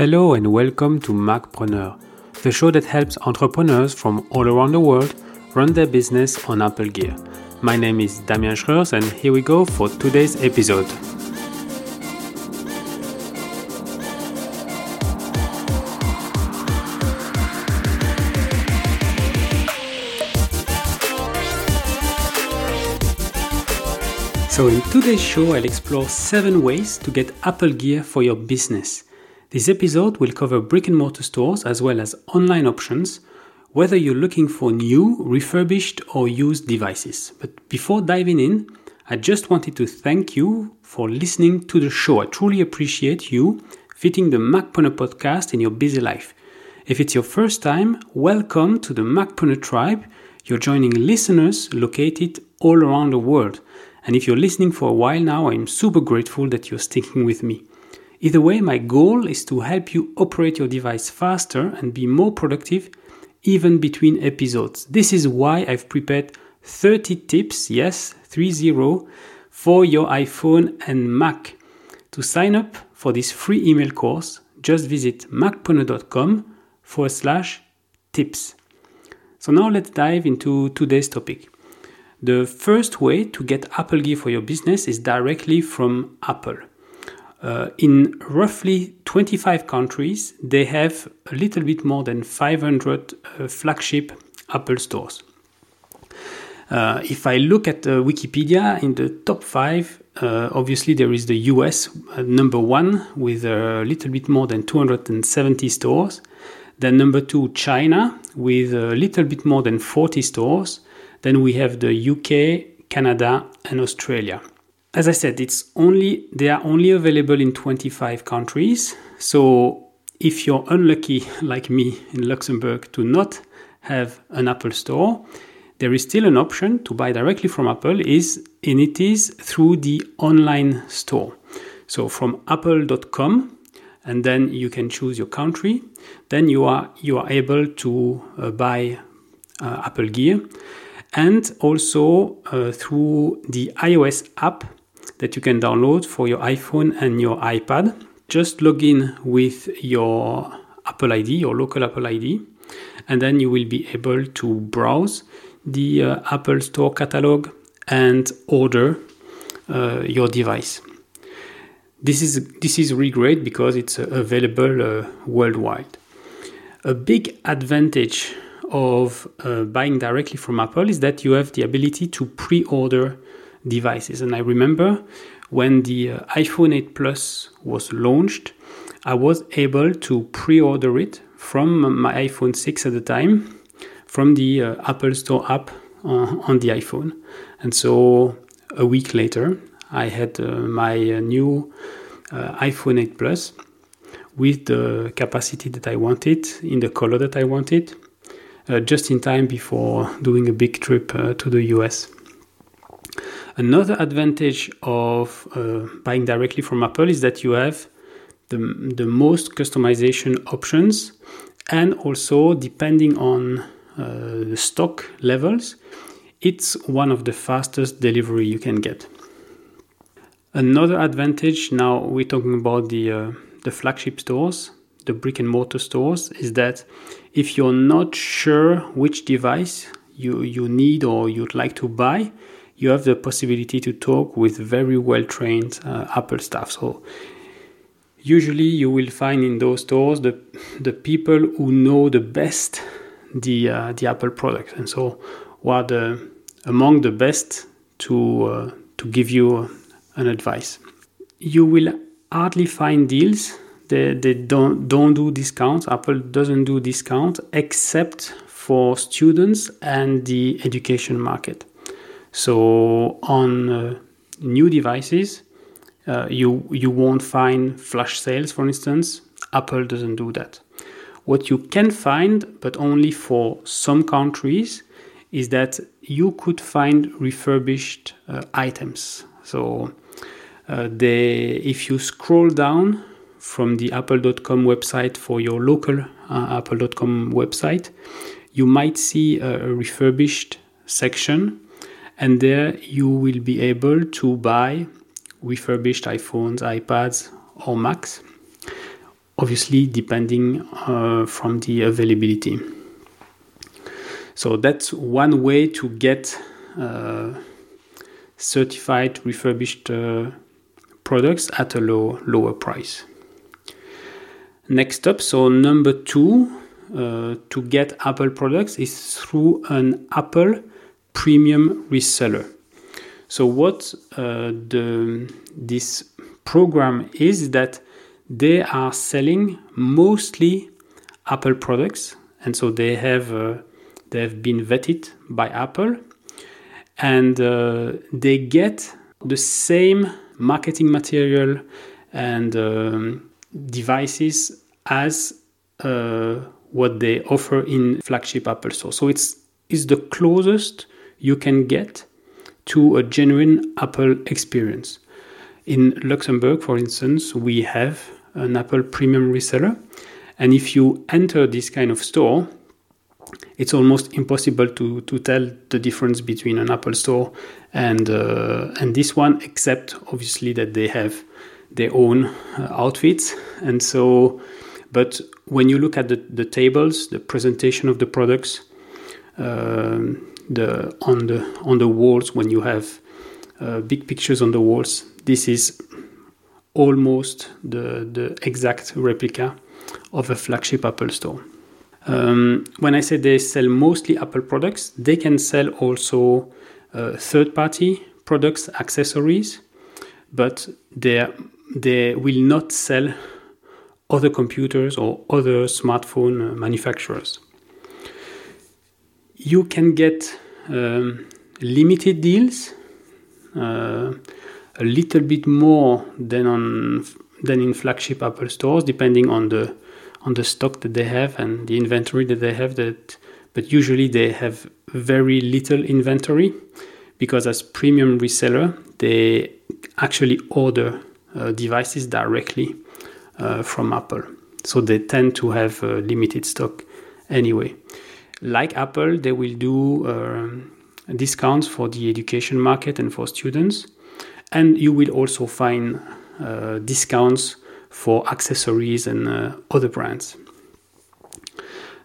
Hello and welcome to Macpreneur, the show that helps entrepreneurs from all around the world run their business on Apple Gear. My name is Damien Schreurs and here we go for today's episode. So, in today's show, I'll explore seven ways to get Apple Gear for your business. This episode will cover brick and mortar stores as well as online options, whether you're looking for new, refurbished, or used devices. But before diving in, I just wanted to thank you for listening to the show. I truly appreciate you fitting the Macpreneur podcast in your busy life. If it's your first time, welcome to the Macpreneur tribe. You're joining listeners located all around the world. And if you're listening for a while now, I'm super grateful that you're sticking with me. Either way, my goal is to help you operate your device faster and be more productive even between episodes. This is why I've prepared 30 tips, yes, 30, for your iPhone and Mac. To sign up for this free email course, just visit macpreneur.com forward slash tips. So now let's dive into today's topic. The first way to get Apple Gear for your business is directly from Apple. Uh, in roughly 25 countries, they have a little bit more than 500 uh, flagship Apple stores. Uh, if I look at uh, Wikipedia in the top five, uh, obviously there is the US uh, number one with a little bit more than 270 stores. Then number two, China with a little bit more than 40 stores. Then we have the UK, Canada, and Australia. As I said, it's only they are only available in 25 countries. So if you're unlucky like me in Luxembourg to not have an Apple store, there is still an option to buy directly from Apple is and it is through the online store. So from apple.com and then you can choose your country. Then you are you are able to uh, buy uh, Apple Gear and also uh, through the iOS app that you can download for your iPhone and your iPad. Just log in with your Apple ID, your local Apple ID, and then you will be able to browse the uh, Apple Store catalog and order uh, your device. This is this is really great because it's uh, available uh, worldwide. A big advantage of uh, buying directly from Apple is that you have the ability to pre-order devices. And I remember when the uh, iPhone 8 Plus was launched, I was able to pre-order it from my iPhone 6 at the time from the uh, Apple Store app uh, on the iPhone. And so a week later, I had uh, my uh, new iPhone 8 Plus with the capacity that I wanted in the color that I wanted uh, just in time before doing a big trip uh, to the US. Another advantage of uh, buying directly from Apple is that you have the, the most customization options, and also depending on uh, the stock levels, it's one of the fastest delivery you can get. Another advantage now we're talking about the uh, the flagship stores the brick and mortar stores is that if you're not sure which device you, you need or you'd like to buy, you have the possibility to talk with very well trained uh, Apple staff. So usually you will find in those stores the the people who know the best the uh, the Apple product, and so who are the among the best to uh, to give you an advice. You will hardly find deals they, they don't don't do discounts. Apple doesn't do discounts except for students and the education market. So on uh, new devices, uh, you you won't find flash sales, for instance. Apple doesn't do that. What you can find, but only for some countries, is that you could find refurbished uh, items. So uh, they, if you scroll down from the apple.com website for your local uh, apple.com website, you might see a, a refurbished section, and there you will be able to buy refurbished iPhones, iPads, or Macs. obviously depending uh, from the availability. So that's one way to get uh, certified refurbished uh, products at a low lower price. Next up, so number two uh, to get Apple products is through an Apple premium reseller. So what uh, the this program is that they are selling mostly Apple products, and so they have uh, they have been vetted by Apple, and uh, they get the same marketing material and um, devices as uh, what they offer in flagship Apple store. So it's is the closest you can get to a genuine Apple experience. In Luxembourg, for instance, we have an Apple premium reseller. And if you enter this kind of store, it's almost impossible to, to tell the difference between an Apple store and uh, and this one, except obviously that they have their own uh, outfits. And so, but when you look at the, the tables, the presentation of the products, um, the on the on the walls, when you have uh, big pictures on the walls, this is almost the, the exact replica of a flagship Apple store. Um, when I say they sell mostly Apple products, they can sell also uh, third party products, accessories, but they, they will not sell other computers or other smartphone manufacturers. You can get um, limited deals. Uh, a little bit more than on than in flagship Apple stores, depending on the on the stock that they have and the inventory that they have. That, but usually they have very little inventory because as premium reseller, they actually order uh, devices directly uh, from Apple, so they tend to have uh, limited stock anyway. Like Apple, they will do um, discounts for the education market and for students and you will also find uh, discounts for accessories and uh, other brands.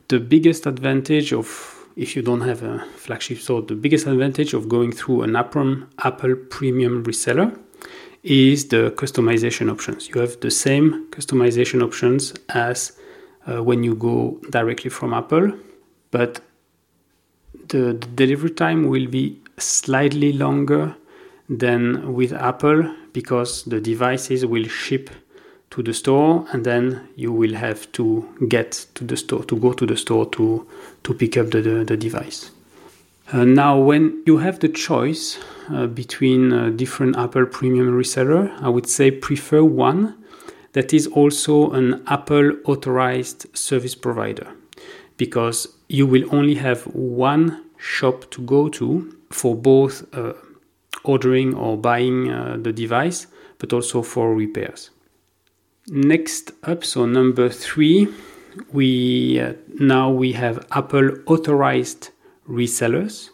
The biggest advantage of if you don't have a flagship store, the biggest advantage of going through an Apple, Apple premium reseller is the customization options. You have the same customization options as uh, when you go directly from Apple, but the, the delivery time will be slightly longer than with Apple because the devices will ship to the store and then you will have to get to the store to go to the store to to pick up the, the, the device. Uh, now when you have the choice uh, between uh, different apple premium reseller i would say prefer one that is also an apple authorized service provider because you will only have one shop to go to for both uh, ordering or buying uh, the device, but also for repairs. Next up, so number three, we uh, now we have Apple authorized resellers.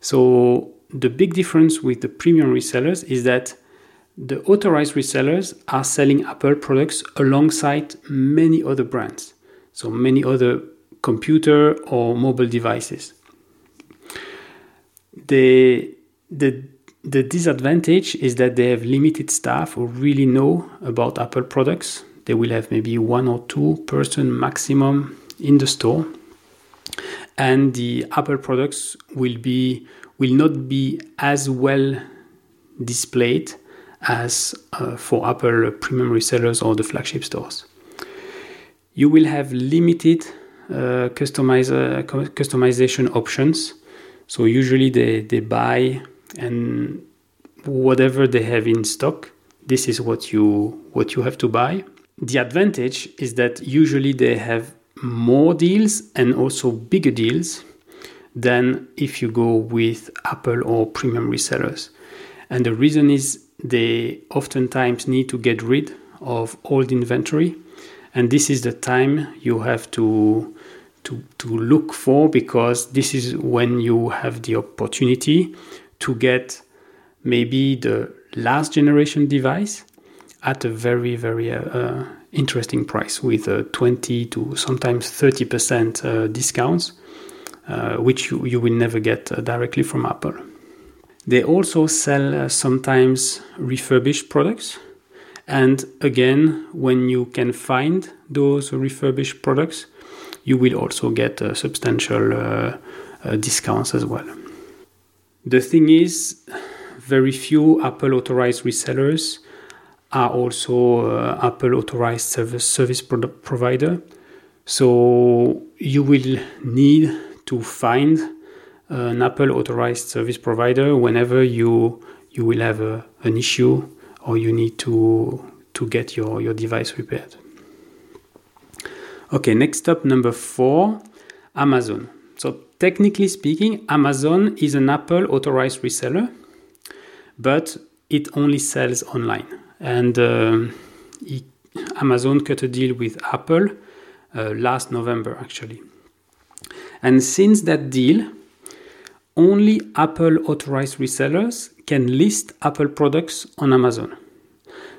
So the big difference with the premium resellers is that the authorized resellers are selling Apple products alongside many other brands, so many other computer or mobile devices. The the the disadvantage is that they have limited staff who really know about Apple products. They will have maybe one or two person maximum in the store, and the Apple products will be will not be as well displayed as uh, for Apple premium resellers or the flagship stores. You will have limited uh, customize, uh, customization options. So usually they, they buy and whatever they have in stock this is what you what you have to buy. The advantage is that usually they have more deals and also bigger deals than if you go with apple or premium resellers. And the reason is they oftentimes need to get rid of old inventory. And this is the time you have to to, to look for because this is when you have the opportunity to get maybe the last generation device at a very very uh, uh, interesting price with uh, 20 to sometimes 30% uh, discounts, uh, which you, you will never get uh, directly from Apple. They also sell sometimes refurbished products. And again, when you can find those refurbished products, you will also get uh, substantial discounts as well. The thing is, very few Apple authorized resellers are also uh, Apple authorized service service provider. So you will need to find an Apple authorized service provider whenever you you will have a, an issue or you need to to get your, your device repaired. Okay, next up, number four, Amazon. So technically speaking, Amazon is an Apple authorized reseller, but it only sells online and uh, he, Amazon cut a deal with Apple uh, last November actually. And since that deal, only Apple authorized resellers can list Apple products on Amazon.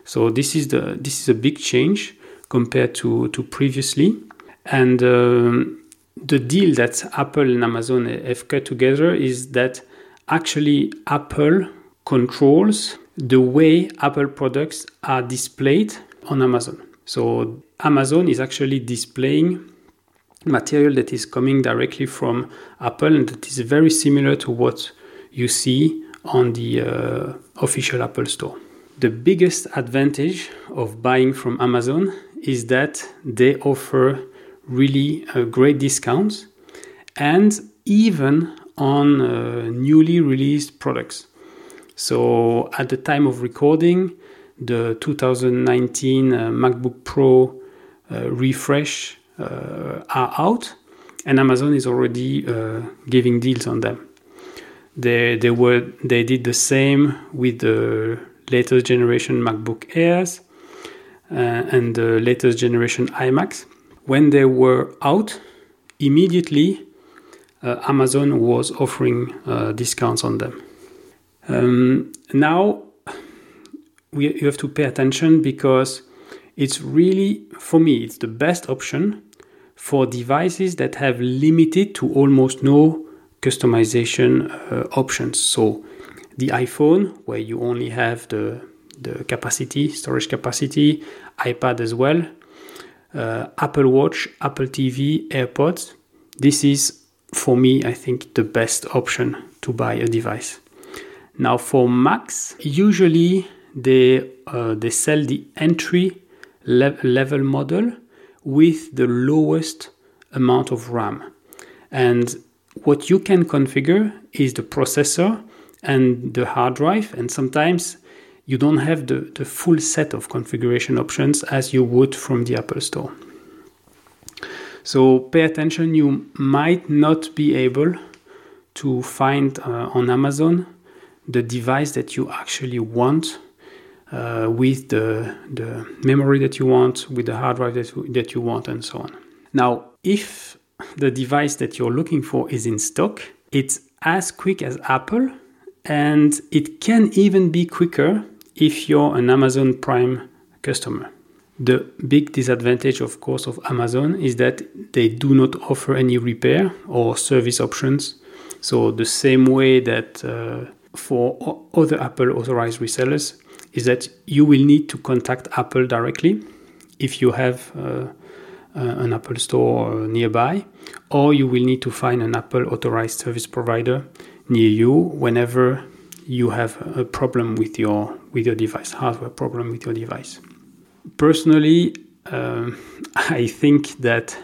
So this is the this is a big change compared to to previously, and um, the deal that Apple and Amazon have cut together is that actually Apple controls the way Apple products are displayed on Amazon. So Amazon is actually displaying material that is coming directly from Apple and that is very similar to what you see on the uh, official Apple store. The biggest advantage of buying from Amazon is that they offer really uh, great discounts and even on uh, newly released products. So at the time of recording, the 2019 uh, MacBook Pro uh, refresh uh, are out, and Amazon is already uh, giving deals on them. They they were they did the same with the latest generation MacBook Airs uh, and the latest generation iMacs. When they were out, immediately Amazon was offering discounts on them. Um, now we, you have to pay attention because it's really, for me, it's the best option for devices that have limited to almost no customization uh, options. So the iPhone, where you only have the, the capacity, storage capacity, iPad as well, uh, Apple Watch, Apple TV, AirPods. This is, for me, I think, the best option to buy a device. Now for Macs, usually they uh, they sell the entry le- level model with the lowest amount of RAM. And what you can configure is the processor and the hard drive, and sometimes you don't have the, the full set of configuration options as you would from the Apple Store. So pay attention, you might not be able to find uh, on Amazon the device that you actually want uh, with the, the memory that you want, with the hard drive that, that you want, and so on. Now, if the device that you're looking for is in stock, it's as quick as Apple, and it can even be quicker if you're an Amazon Prime customer. The big disadvantage, of course, of Amazon is that they do not offer any repair or service options. So, the same way that uh, for other Apple authorized resellers is that you will need to contact Apple directly if you have uh, uh an Apple store nearby, or you will need to find an Apple authorized service provider near you whenever you have a problem with your with your device, hardware problem with your device. Personally, uh, I think that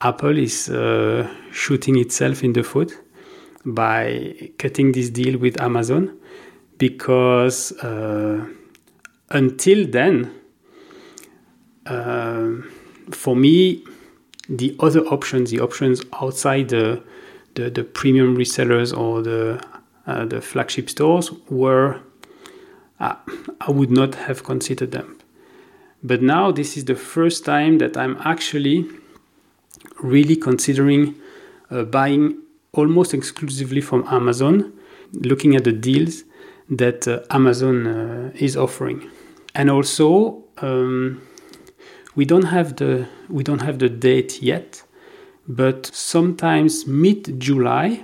Apple is uh, shooting itself in the foot by cutting this deal with Amazon because uh, until then, uh, for me, the other options, the options outside the the, the premium resellers or the uh, the flagship stores were uh, I would not have considered them. But now this is the first time that I'm actually really considering uh, buying almost exclusively from Amazon, looking at the deals that uh, Amazon uh, is offering. And also, um, We don't have the we don't have the date yet, but sometimes mid July,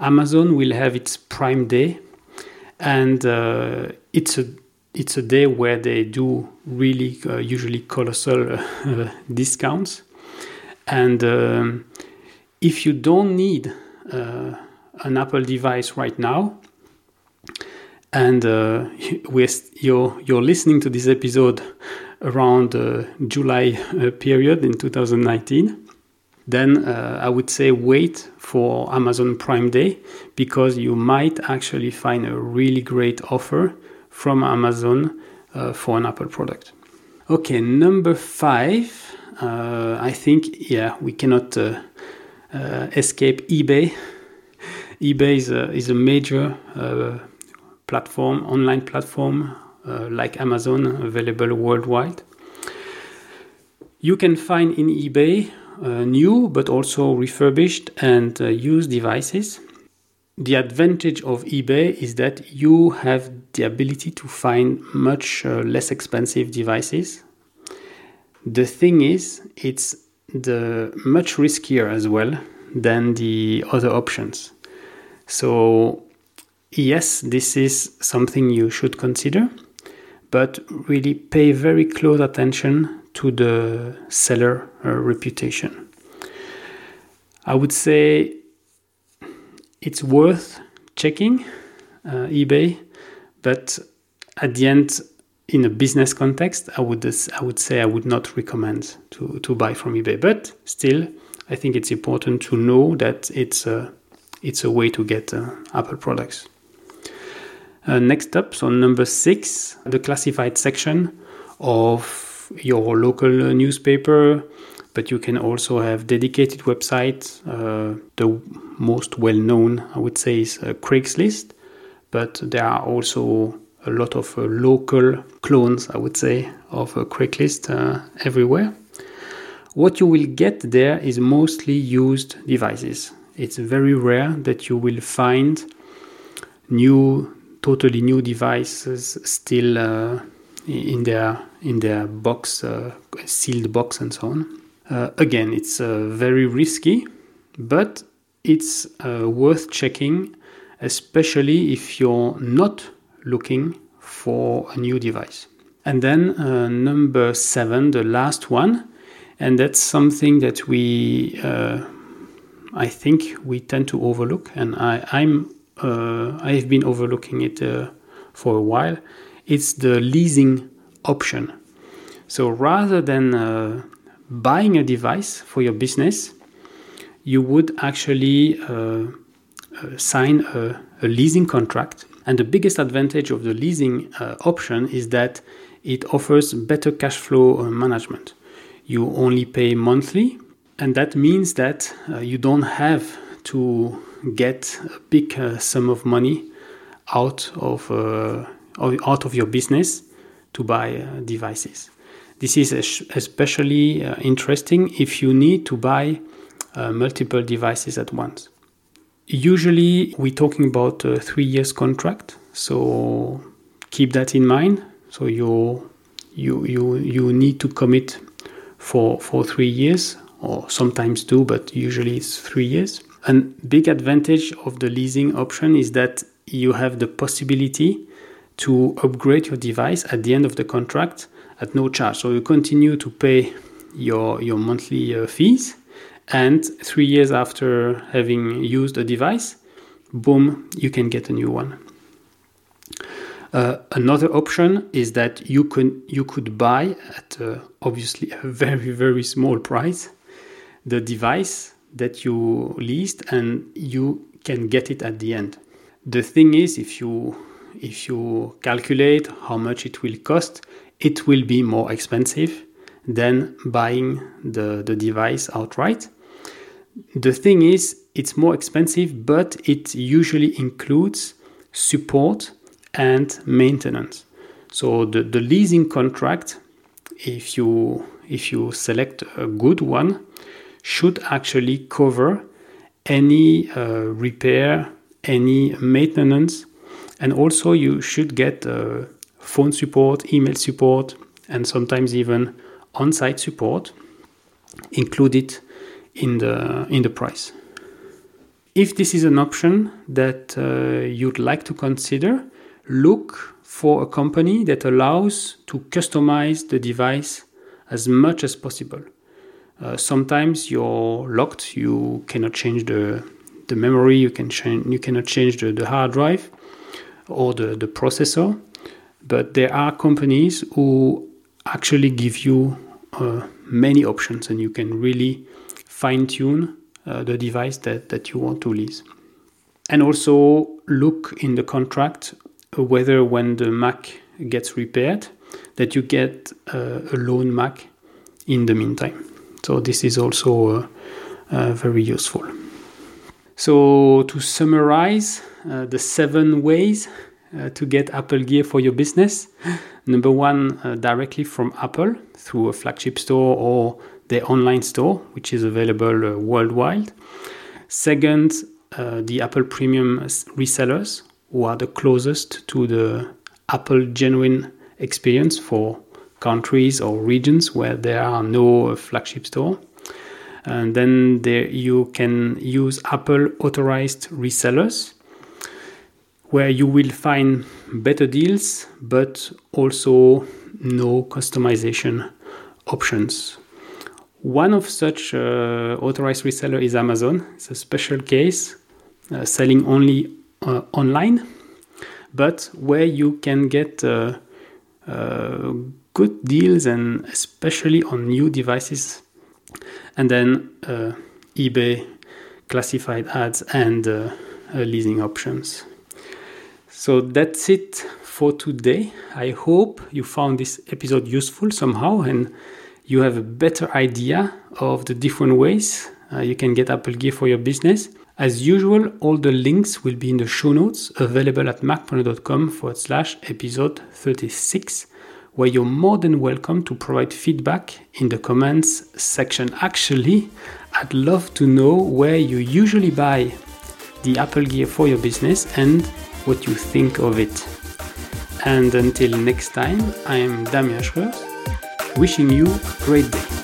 Amazon will have its Prime Day, and uh, it's a it's a day where they do really uh, usually colossal uh, discounts, and um, if you don't need uh, an Apple device right now, and uh, you're you're listening to this episode around uh, July period in 2019, then uh, I would say wait for Amazon Prime Day because you might actually find a really great offer from Amazon uh, for an Apple product. Okay, number five. Uh, I think yeah we cannot uh, escape eBay. eBay is a, is a major platform, online platform uh, like Amazon available worldwide. You can find in eBay uh, new but also refurbished and uh, used devices. The advantage of eBay is that you have the ability to find much uh, less expensive devices. The thing is, it's the much riskier as well than the other options. So yes, this is something you should consider but really pay very close attention to the seller uh, reputation. I would say it's worth checking uh, eBay, but at the end, in a business context, I would I would say I would not recommend to, to buy from eBay. But still, I think it's important to know that it's a it's a way to get uh, Apple products. Uh, next up, so number six, the classified section of your local newspaper, but you can also have dedicated websites. Uh, the most well known, I would say, is uh, Craigslist, but there are also a lot of uh, local clones, I would say, of uh, Craigslist uh, everywhere. What you will get there is mostly used devices. It's very rare that you will find new totally new devices still uh, in their in their box, uh, sealed box, and so on. Uh, again, it's uh, very risky, but it's uh, worth checking, especially if you're not looking for a new device. And then uh, number seven, the last one, and that's something that we, I think, we tend to overlook, and I, I'm uh, I've been overlooking it uh, for a while. It's the leasing option. So rather than uh, buying a device for your business, you would actually uh, uh, sign a, a, leasing contract. And the biggest advantage of the leasing uh, option is that it offers better cash flow management. You only pay monthly, and that means that you don't have to get a big uh, sum of money out of uh, out of your business to buy uh, devices. This is especially uh, interesting if you need to buy uh, multiple devices at once. Usually, we're talking about a three years contract, so keep that in mind. So you you you you need to commit for for three years or sometimes two, but usually it's three years. A big advantage of the leasing option is that you have the possibility to upgrade your device at the end of the contract at no charge. So you continue to pay your your monthly uh, fees, and three years after having used a device, boom, you can get a new one. Uh, another option is that you can you could buy at uh, obviously a very very small price the device that you leased and you can get it at the end. The thing is if you if you calculate how much it will cost, it will be more expensive than buying the, the device outright. The thing is, it's more expensive, but it usually includes support and maintenance. So the, the leasing contract, if you if you select a good one, should actually cover any uh, repair, any maintenance, and also you should get uh, phone support, email support, and sometimes even on-site support included in the in the price. If this is an option that uh, you'd like to consider, look for a company that allows to customize the device as much as possible. Uh, sometimes you're locked, you cannot change the the memory, you can change you cannot change the, the hard drive or the, the processor. But there are companies who actually give you uh, many options and you can really fine tune uh, the device that, that you want to lease. And also look in the contract whether when the Mac gets repaired that you get uh, a loan Mac in the meantime. So this is also uh, uh, very useful. So to summarize uh, the seven ways uh, to get Apple Gear for your business. Number one, uh, directly from Apple through a flagship store or their online store, which is available uh, worldwide. Second, uh, the Apple Premium resellers, who are the closest to the Apple genuine experience for countries or regions where there are no flagship store. And then there you can use Apple authorized resellers where you will find better deals but also no customization options. One of such uh, authorized reseller is Amazon. It's a special case, uh, selling only uh, online, but where you can get uh, uh, good deals and especially on new devices. And then uh, eBay, classified ads, and leasing options. So that's it for today. I hope you found this episode useful somehow and you have a better idea of the different ways uh, you can get Apple Gear for your business. As usual, all the links will be in the show notes available at macpreneur.com forward slash episode 36, where you're more than welcome to provide feedback in the comments section. Actually, I'd love to know where you usually buy the Apple Gear for your business and what you think of it. And until next time, I am Damien Schreurs, wishing you a great day.